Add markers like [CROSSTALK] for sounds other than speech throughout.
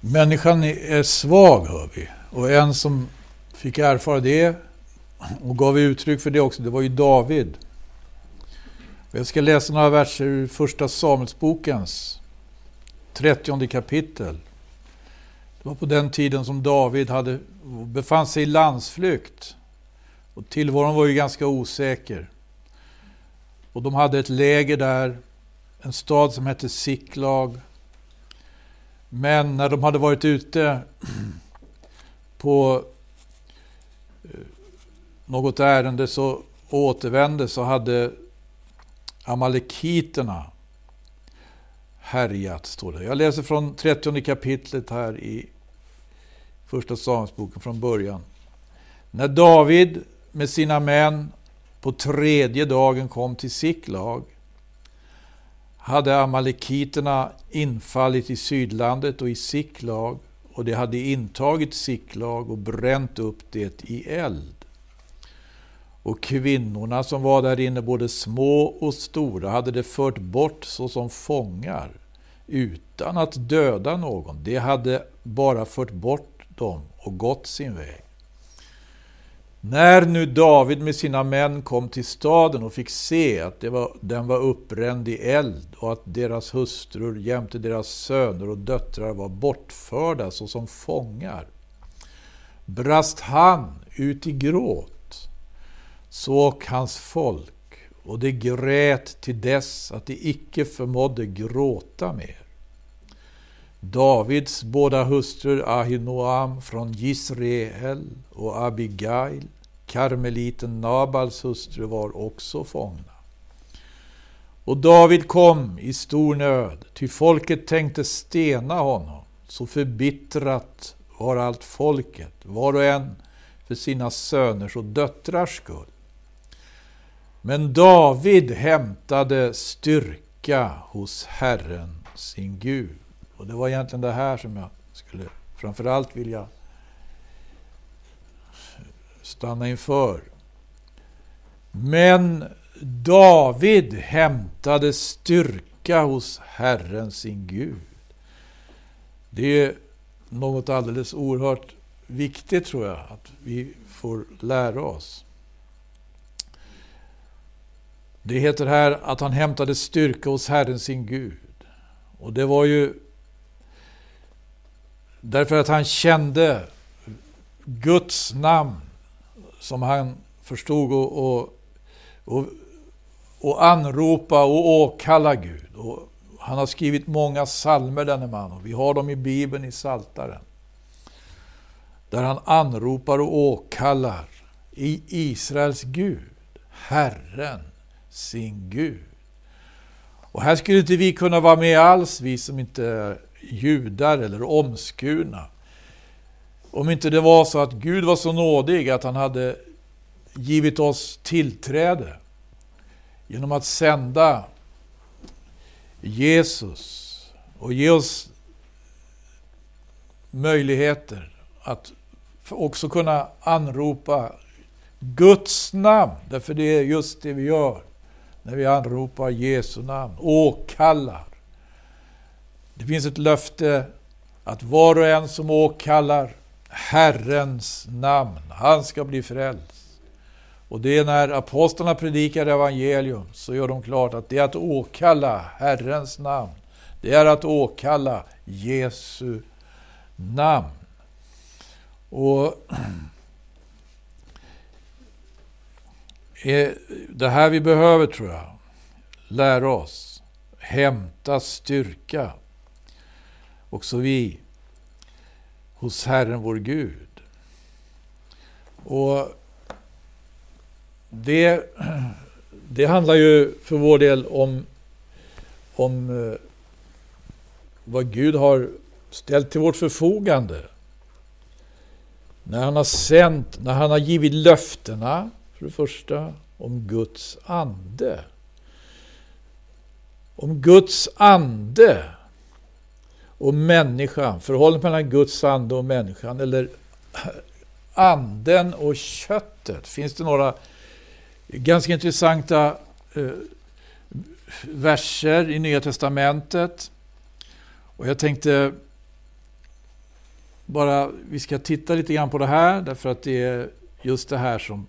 Människan är svag, hör vi. Och en som fick erfara det och gav uttryck för det också, det var ju David. Jag ska läsa några verser ur Första Samuelsbokens 30 kapitel. Det var på den tiden som David hade, befann sig i landsflykt. Och tillvaron var ju ganska osäker. Och de hade ett läger där, en stad som hette Siklag. Men när de hade varit ute på eh, något ärende så återvände så hade amalekiterna härjat, står det. Jag läser från 30 kapitlet här i Första Samuelsboken från början. När David med sina män på tredje dagen kom till Siklag hade amalekiterna infallit i Sydlandet och i Siklag och de hade intagit Siklag och bränt upp det i eld. Och kvinnorna som var där inne, både små och stora, hade de fört bort såsom fångar utan att döda någon. De hade bara fört bort dem och gått sin väg. När nu David med sina män kom till staden och fick se att var, den var uppbränd i eld och att deras hustrur jämte deras söner och döttrar var bortförda såsom fångar, brast han ut i gråt. Så och hans folk, och de grät till dess att de icke förmådde gråta mer. Davids båda hustrur Ahinoam från Jisreel och Abigail, karmeliten Nabals hustru, var också fångna. Och David kom i stor nöd, ty folket tänkte stena honom. Så förbittrat var allt folket, var och en för sina söners och döttrars skull. Men David hämtade styrka hos Herren, sin Gud. Och det var egentligen det här som jag skulle framförallt vilja stanna inför. Men David hämtade styrka hos Herren sin Gud. Det är något alldeles oerhört viktigt tror jag att vi får lära oss. Det heter här att han hämtade styrka hos Herren sin Gud. Och det var ju Därför att han kände Guds namn som han förstod och, och, och, och anropa och åkalla Gud. Och han har skrivit många salmer denne man och vi har dem i Bibeln i Saltaren. Där han anropar och åkallar i Israels Gud, Herren, sin Gud. Och här skulle inte vi kunna vara med alls, vi som inte judar eller omskurna. Om inte det var så att Gud var så nådig att han hade givit oss tillträde genom att sända Jesus och ge oss möjligheter att också kunna anropa Guds namn. Därför det är just det vi gör när vi anropar Jesu namn, Åkalla. Det finns ett löfte att var och en som åkallar Herrens namn, han ska bli frälst. Och det är när apostlarna predikar evangelium så gör de klart att det är att åkalla Herrens namn. Det är att åkalla Jesu namn. Och eh, det här vi behöver tror jag, lära oss, hämta styrka också vi, hos Herren vår Gud. Och det, det handlar ju för vår del om, om eh, vad Gud har ställt till vårt förfogande. När han har sänt, när han har givit löftena, för det första, om Guds ande. Om Guds ande och människan, förhållandet mellan Guds ande och människan, eller anden och köttet. Finns det några ganska intressanta eh, verser i Nya Testamentet. Och jag tänkte bara, vi ska titta lite grann på det här därför att det är just det här som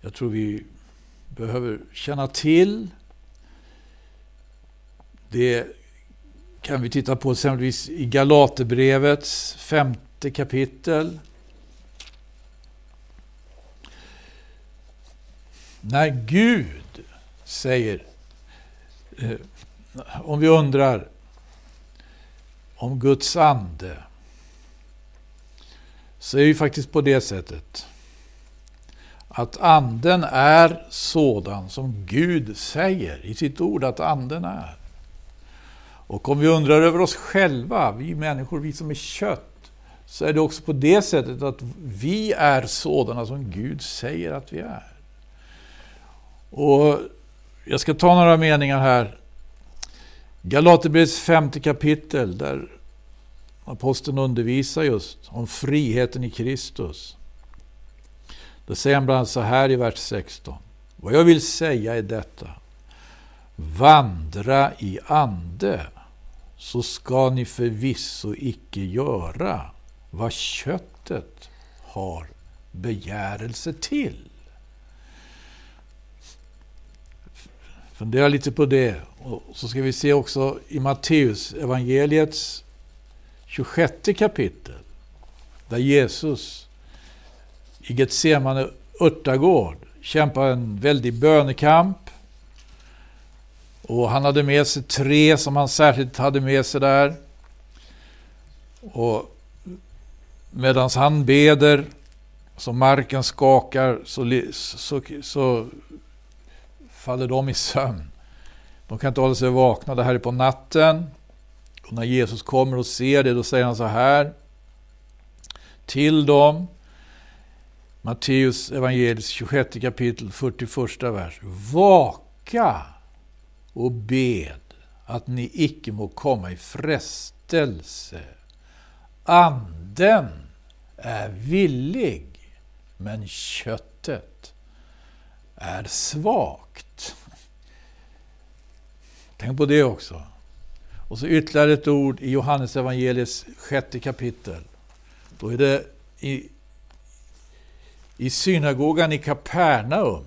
jag tror vi behöver känna till. Det kan vi titta på exempelvis i Galaterbrevets femte kapitel. När Gud säger, eh, om vi undrar om Guds ande, så är det ju faktiskt på det sättet att anden är sådan som Gud säger i sitt ord att anden är. Och om vi undrar över oss själva, vi människor, vi som är kött, så är det också på det sättet att vi är sådana som Gud säger att vi är. Och jag ska ta några meningar här. Galaterbrevets femte kapitel, där aposteln undervisar just om friheten i Kristus. Då säger han bland annat så här i vers 16. Vad jag vill säga är detta. Vandra i ande, så ska ni förvisso icke göra vad köttet har begärelse till. Fundera lite på det. Och så ska vi se också i Matteus evangeliets 26 kapitel. Där Jesus i Getsemane örtagård kämpar en väldig bönekamp. Och han hade med sig tre som han särskilt hade med sig där. Och medan han beder, så marken skakar, så, så, så faller de i sömn. De kan inte hålla sig vakna. Det här är på natten. Och när Jesus kommer och ser det, då säger han så här till dem. Matteus evangelis 26 kapitel, 41 vers. Vaka och bed att ni icke må komma i frestelse. Anden är villig, men köttet är svagt. Tänk på det också. Och så ytterligare ett ord i Johannes evangeliets sjätte kapitel. Då är det i, i synagogan i Kapernaum.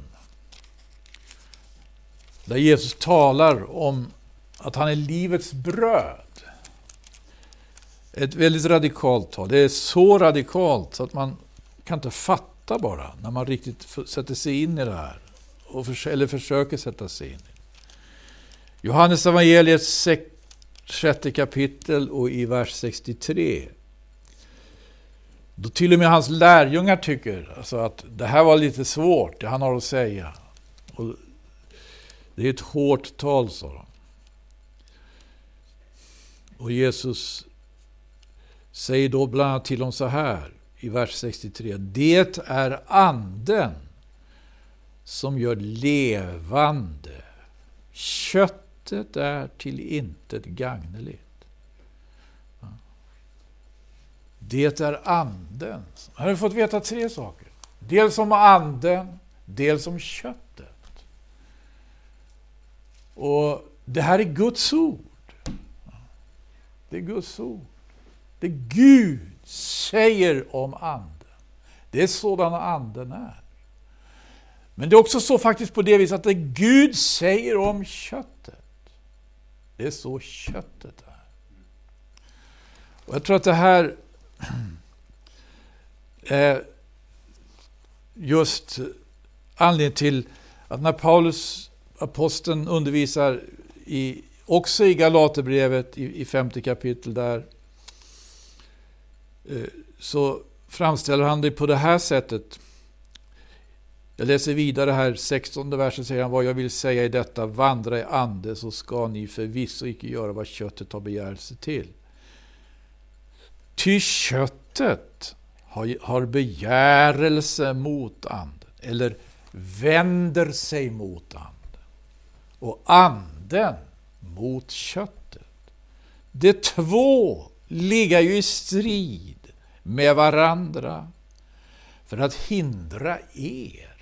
Där Jesus talar om att han är livets bröd. Ett väldigt radikalt tal. Det är så radikalt så att man kan inte fatta bara när man riktigt sätter sig in i det här. Och för, eller försöker sätta sig in. Johannes evangeliets sjätte kapitel och i vers 63. Då till och med hans lärjungar tycker alltså att det här var lite svårt, det han har att säga. Och det är ett hårt tal, sa de. Och Jesus säger då bland annat till dem så här i vers 63. Det är anden som gör levande. Köttet är till intet gagneligt. Det är anden. Här har vi fått veta tre saker. Dels om anden, dels om köttet. Och det här är Guds ord. Det är Guds ord. Det Gud säger om anden. Det är sådan anden är. Men det är också så faktiskt på det viset att det Gud säger om köttet, det är så köttet är. Och jag tror att det här är [CLEARS THROAT] eh, just anledningen till att när Paulus, aposteln, undervisar i, också i Galaterbrevet i, i femte kapitel där, eh, så framställer han det på det här sättet. Jag läser vidare här, 16 versen säger han, vad jag vill säga i detta, vandra i ande så ska ni förvisso icke göra vad köttet har begärelse till. Ty köttet har, har begärelse mot anden, eller vänder sig mot anden. Och anden mot köttet. De två ligger ju i strid med varandra för att hindra er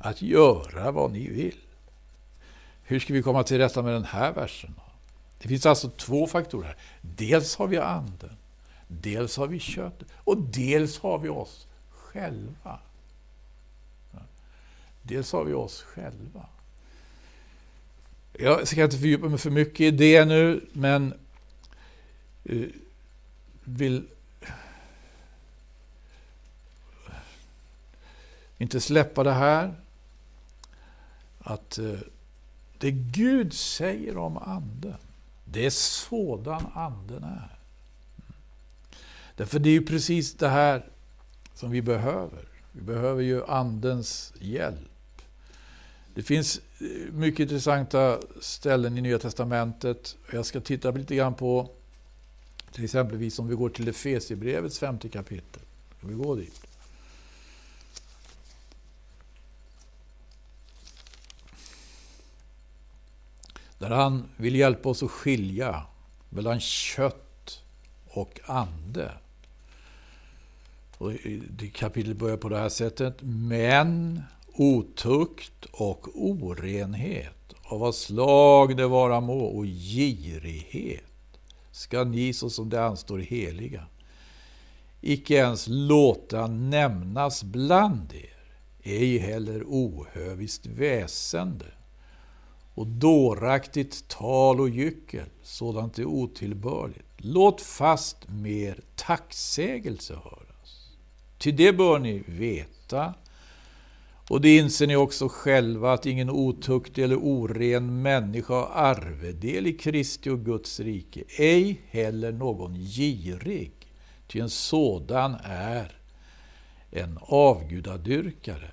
att göra vad ni vill. Hur ska vi komma till rätta med den här versen? Det finns alltså två faktorer. här. Dels har vi anden, Dels har vi köttet och dels har vi oss själva. Dels har vi oss själva. Jag ska inte fördjupa mig för mycket i det nu, men eh, vill inte släppa det här. Att eh, det Gud säger om anden, det är sådan anden är. Därför det är ju precis det här som vi behöver. Vi behöver ju andens hjälp. Det finns eh, mycket intressanta ställen i Nya Testamentet. Jag ska titta lite grann på till exempelvis om vi går till Efesierbrevets femte kapitel. Ska vi gå dit? Där han vill hjälpa oss att skilja mellan kött och ande. Och det kapitlet börjar på det här sättet. Men otukt och orenhet av vad slag det vara må och girighet ska ni såsom det anstår heliga icke ens låta nämnas bland er, ej heller ohöviskt väsende och dåraktigt tal och gyckel, sådant är otillbörligt. Låt fast mer tacksägelse höras. Till det bör ni veta och det inser ni också själva att ingen otuktig eller oren människa har arvedel i Kristi och Guds rike, ej heller någon girig, ty en sådan är en avgudadyrkare.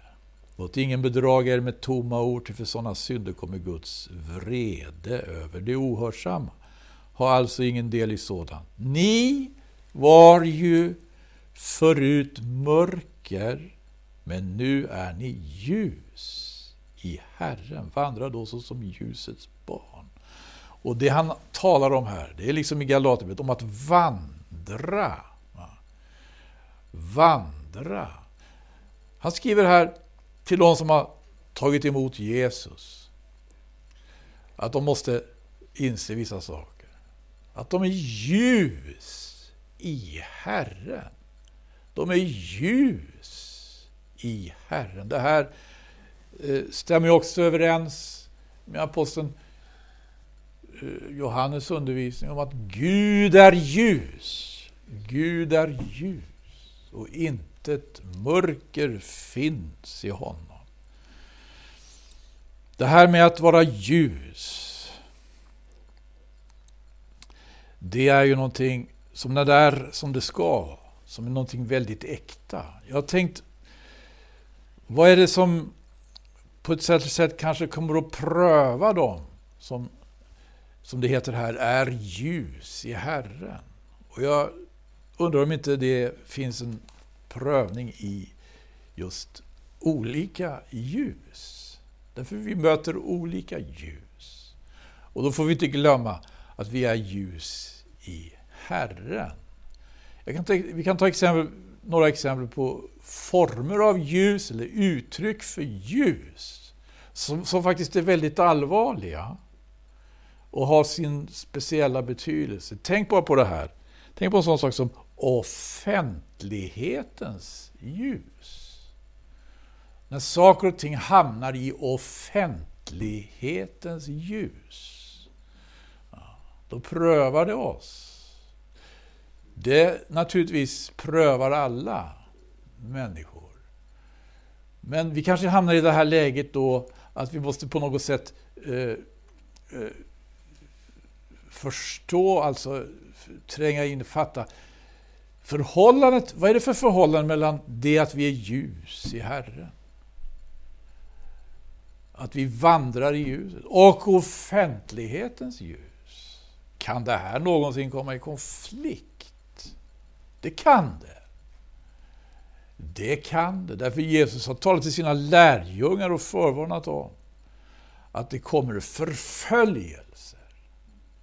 Låt ingen bedraga er med tomma ord, ty för sådana synder kommer Guds vrede över det ohörsamma. Ha alltså ingen del i sådant. Ni var ju förut mörker, men nu är ni ljus i Herren. Vandra då såsom ljusets barn. Och det han talar om här, det är liksom i Galaterbrevet, om att vandra. Vandra. Han skriver här till de som har tagit emot Jesus, att de måste inse vissa saker. Att de är ljus i Herren. De är ljus i Herren. Det här eh, stämmer också överens med aposteln eh, Johannes undervisning om att Gud är ljus. Gud är ljus och intet mörker finns i honom. Det här med att vara ljus, det är ju någonting som det är som det ska, som är någonting väldigt äkta. Jag har tänkt vad är det som på ett sätt, sätt kanske kommer att pröva dem som, som det heter här, är ljus i Herren? Och jag undrar om inte det finns en prövning i just olika ljus. Därför vi möter olika ljus. Och då får vi inte glömma att vi är ljus i Herren. Kan ta, vi kan ta exempel, några exempel på former av ljus eller uttryck för ljus som, som faktiskt är väldigt allvarliga och har sin speciella betydelse. Tänk bara på det här. Tänk på en sån sak som offentlighetens ljus. När saker och ting hamnar i offentlighetens ljus, då prövar det oss. Det naturligtvis prövar alla människor. Men vi kanske hamnar i det här läget då att vi måste på något sätt eh, eh, förstå, alltså tränga in, fatta förhållandet. Vad är det för förhållande mellan det att vi är ljus i Herren, att vi vandrar i ljuset och offentlighetens ljus? Kan det här någonsin komma i konflikt? Det kan det. Det kan det, därför Jesus har talat till sina lärjungar och förvarnat dem. att det kommer förföljelser.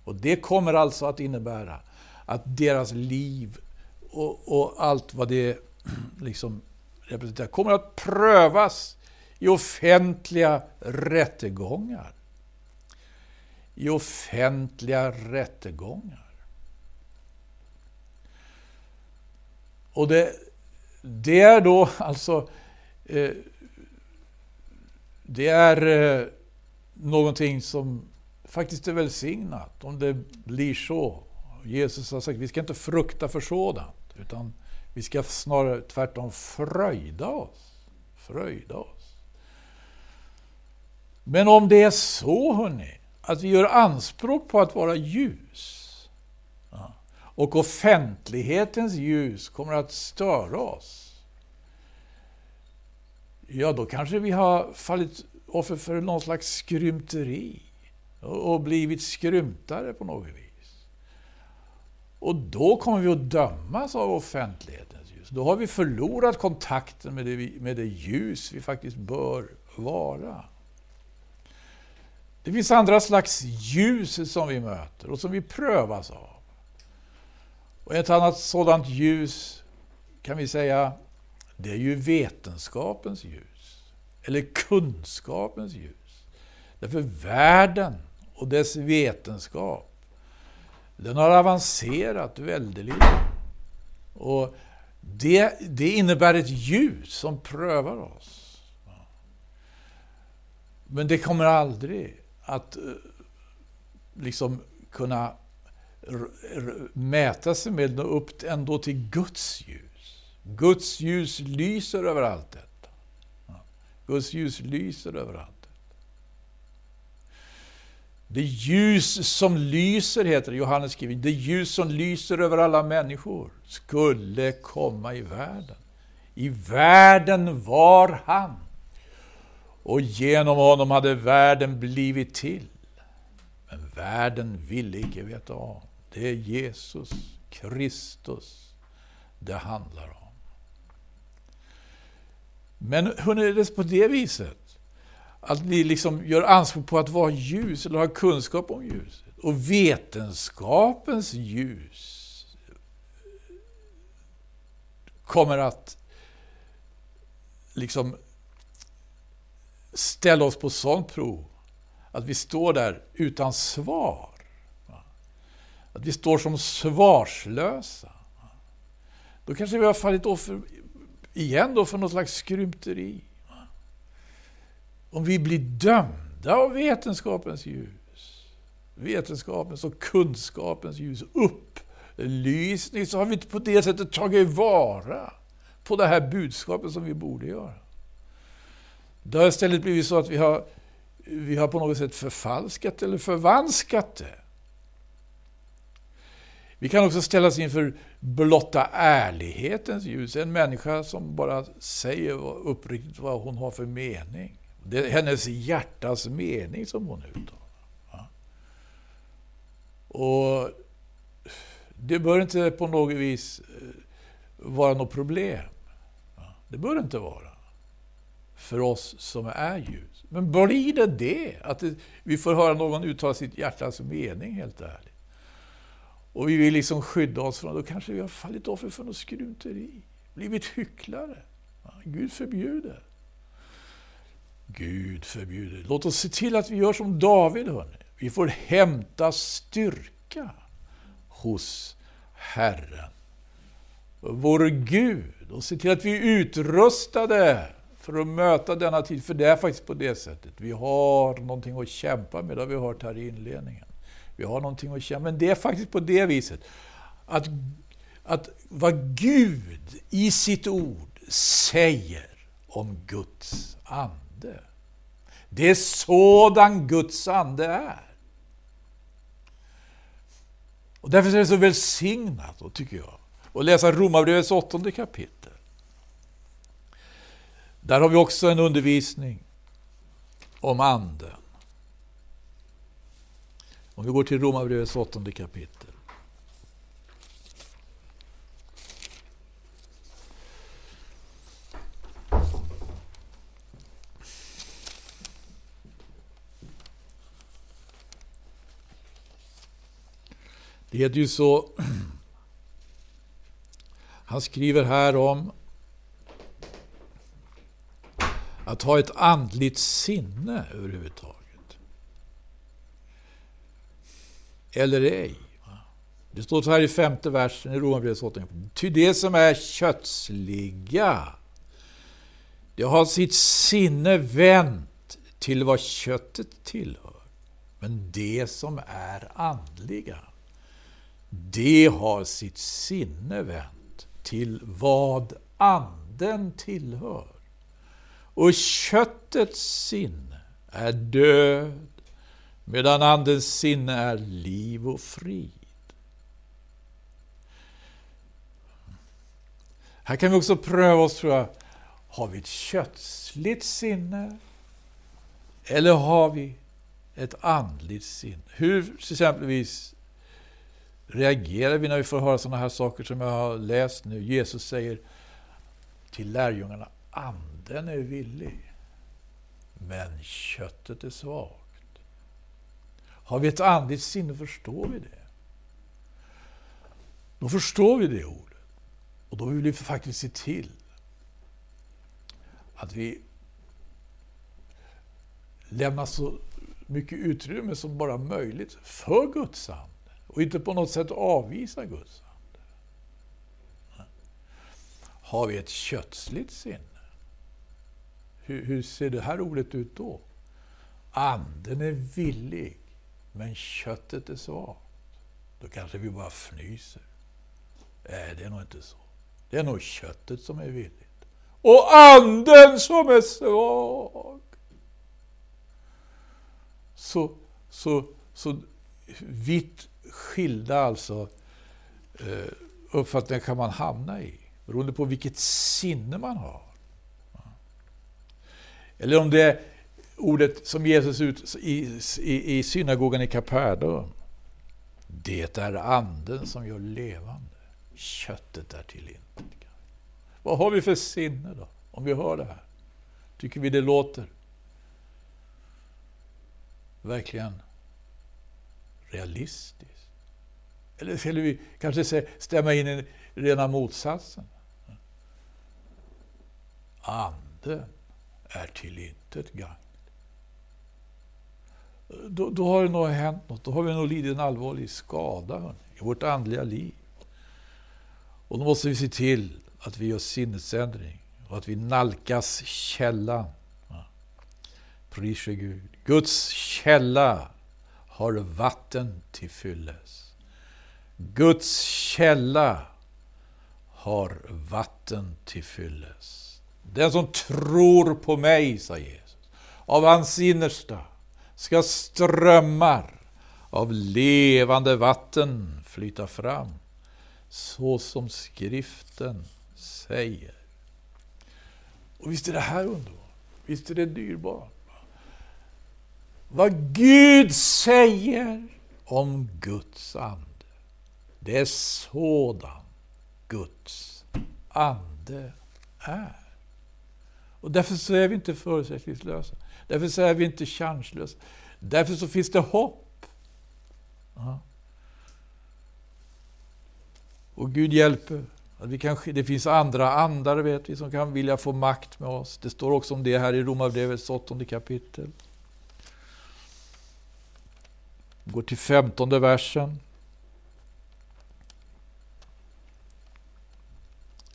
Och det kommer alltså att innebära att deras liv och, och allt vad det [CLEARS THROAT] liksom representerar kommer att prövas i offentliga rättegångar. I offentliga rättegångar. Och det, det är då [LAUGHS] alltså eh, det är eh, någonting som faktiskt är välsignat om det blir så. Jesus har sagt vi ska inte frukta för sådant, utan vi ska snarare tvärtom fröjda oss. Fröjda oss. Men om det är så, hörni, att vi gör anspråk på att vara ljus och offentlighetens ljus kommer att störa oss, ja då kanske vi har fallit offer för någon slags skrymteri och blivit skrymtare på något vis. Och då kommer vi att dömas av offentlighetens ljus. Då har vi förlorat kontakten med det, med det ljus vi faktiskt bör vara. Det finns andra slags ljus som vi möter och som vi prövas av. Och ett annat sådant ljus kan vi säga, det är ju vetenskapens ljus. Eller kunskapens ljus. Därför världen och dess vetenskap, den har avancerat väldigt. Och det, det innebär ett ljus som prövar oss. Men det kommer aldrig att eh, liksom kunna mäta sig med nå upp ändå till Guds ljus. Guds ljus lyser över allt detta. Guds ljus lyser över allt detta. Det ljus som lyser, heter det, Johannes skriver, det ljus som lyser över alla människor skulle komma i världen. I världen var han. Och genom honom hade världen blivit till. Men världen ville icke veta av. Det är Jesus Kristus det handlar om. Men hur är det på det viset att ni liksom gör anspråk på att vara ljus eller ha kunskap om ljuset. Och vetenskapens ljus kommer att liksom ställa oss på sånt prov att vi står där utan svar. Att vi står som svarslösa. Då kanske vi har fallit offer igen då för något slags skrymteri. Om vi blir dömda av vetenskapens ljus, vetenskapens och kunskapens ljus, upplysning, så har vi inte på det sättet tagit vara på det här budskapet som vi borde göra. Det har istället blivit så att vi har, vi har på något sätt förfalskat eller förvanskat det. Vi kan också ställas inför blotta ärlighetens ljus. En människa som bara säger uppriktigt vad hon har för mening. Det är hennes hjärtas mening som hon uttalar. Och det bör inte på något vis eh, vara något problem. Det bör det inte vara. För oss som är ljus. Men blir det det? Att vi får höra någon uttala sitt hjärtas mening helt ärligt och vi vill liksom skydda oss från, då kanske vi har fallit offer för något skrymteri, blivit hycklare. Gud förbjuder. Gud förbjuder. Låt oss se till att vi gör som David. Hörrni. Vi får hämta styrka hos Herren, vår Gud, och se till att vi är utrustade för att möta denna tid. För det är faktiskt på det sättet. Vi har någonting att kämpa med, det har vi hört här i inledningen. Vi har någonting att känna. Men det är faktiskt på det viset att, att vad Gud i sitt ord säger om Guds ande. Det är sådan Guds ande är. Och därför är det så välsignat, tycker jag, att läsa Romarbrevets åttonde kapitel. Där har vi också en undervisning om anden. Om vi går till Romarbrevets åttonde kapitel. Det är ju så, [CLEARS THROAT] han skriver här om att ha ett andligt sinne överhuvudtaget eller ej. Det står så här i femte versen i Romarbrevet 8. Ty det som är kötsliga, det har sitt sinne vänt till vad köttet tillhör. Men det som är andliga, det har sitt sinne vänt till vad anden tillhör. Och köttets sinne är död, medan andens sinne är liv och frid. Här kan vi också pröva oss, tror jag. Har vi ett kötsligt sinne? Eller har vi ett andligt sinne? Hur exempelvis reagerar vi när vi får höra sådana här saker som jag har läst nu? Jesus säger till lärjungarna, anden är villig, men köttet är svagt. Har vi ett andligt sinne förstår vi det. Då förstår vi det ordet. Och då vill vi faktiskt se till att vi lämnar så mycket utrymme som bara möjligt för Guds ande och inte på något sätt avvisa Guds ande. Har vi ett kötsligt sinne? Hur, hur ser det här ordet ut då? Anden är villig, men köttet är svagt. Då kanske vi bara fnyser. Nej, det är nog inte så. Det är nog köttet som är villigt. Och anden som är svag. Så, så, så vitt skilda alltså eh, uppfattningar kan man hamna i. Beroende på vilket sinne man har. Eller om det är ordet som Jesus ut i, i, i synagogan i Kapernaum. Det är anden som gör levande. Köttet är till intet. Vad har vi för sinne då, om vi hör det här? Tycker vi det låter verkligen realistiskt? Eller skulle vi kanske stämma in i rena motsatsen? Anden är till intet gagn. Då, då, har det nog hänt något. Då har vi nog lidit en allvarlig skada hörrni, i vårt andliga liv. Och då måste vi se till att vi gör sinnesändring och att vi nalkas källan. Pris Gud. Guds källa har vatten till fylles. Guds källa har vatten till fylles. Den som tror på mig, sa Jesus, av hans innersta ska strömmar av levande vatten flyta fram så som skriften säger. Och visst är det här underbart? Visst är det dyrbart? Vad Gud säger om Guds ande. Det är sådan Guds ande är. Och därför så är vi inte förutsättningslösa. Därför så är vi inte chanslösa. Därför så finns det hopp. Ja. Och Gud hjälper. Att vi kan, det finns andra andar vet vi som kan vilja få makt med oss. Det står också om det här i Romarbrevets åttonde kapitel. Går till femtonde versen.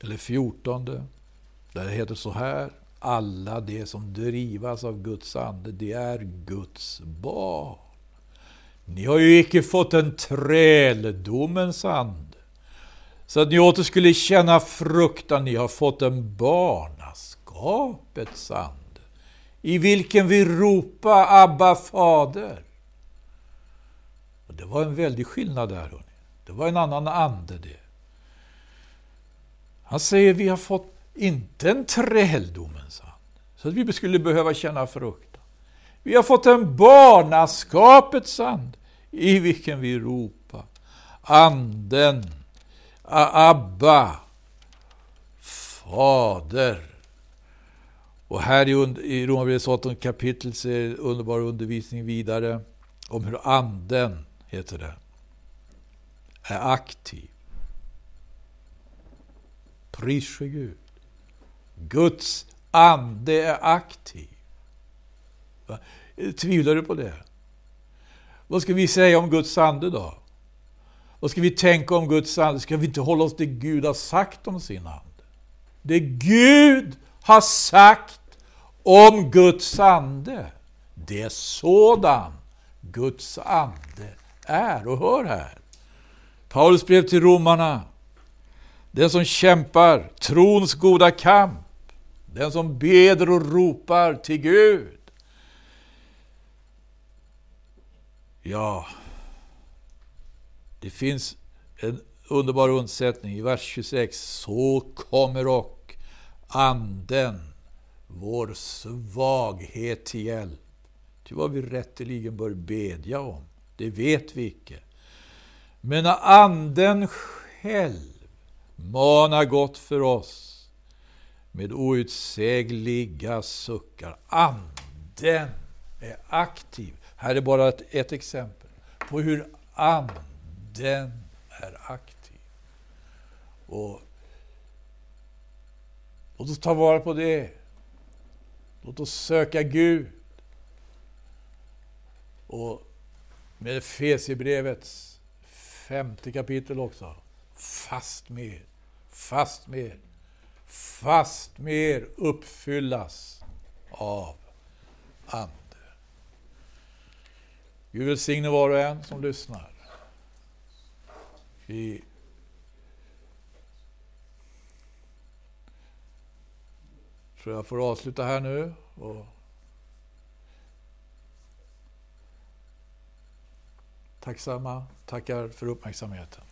Eller fjortonde. Där det heter så här. Alla de som drivas av Guds ande, det är Guds barn. Ni har ju icke fått en träldomens ande så att ni åter skulle känna fruktan, ni har fått en barnaskapets ande, i vilken vi ropa Abba fader. Och det var en väldig skillnad där, hörni. Det var en annan ande det. Han säger vi har fått inte en träldomens så att vi skulle behöva känna fruktan. Vi har fått en barnaskapets ande, i vilken vi ropar Anden Abba, Fader. Och här i Romarbrevets 18 kapitel så är underbar undervisning vidare om hur anden, heter det, är aktiv. Pris för Gud. Guds ande är aktiv. Tvivlar du på det? Vad ska vi säga om Guds ande då? Vad ska vi tänka om Guds ande? Ska vi inte hålla oss till Gud har sagt om sin ande? Det Gud har sagt om Guds ande, det är sådan Guds ande är. Och hör här, Paulus brev till romarna. Den som kämpar trons goda kamp, den som beder och ropar till Gud. Ja, det finns en underbar undsättning i vers 26. Så kommer och anden vår svaghet till hjälp. Till vad vi rätteligen bör bedja om, det vet vi icke. Men när anden själv manar gott för oss med outsägliga suckar. Anden är aktiv. Här är bara ett, ett exempel på hur anden är aktiv. Och Låt oss ta vara på det. Låt oss söka Gud. Och med Efesierbrevets femte kapitel också. Fast med, fast med fast mer uppfyllas av Ande. Gud välsigne var och en som lyssnar. Vi tror jag får avsluta här nu. Och tacksamma, tackar för uppmärksamheten.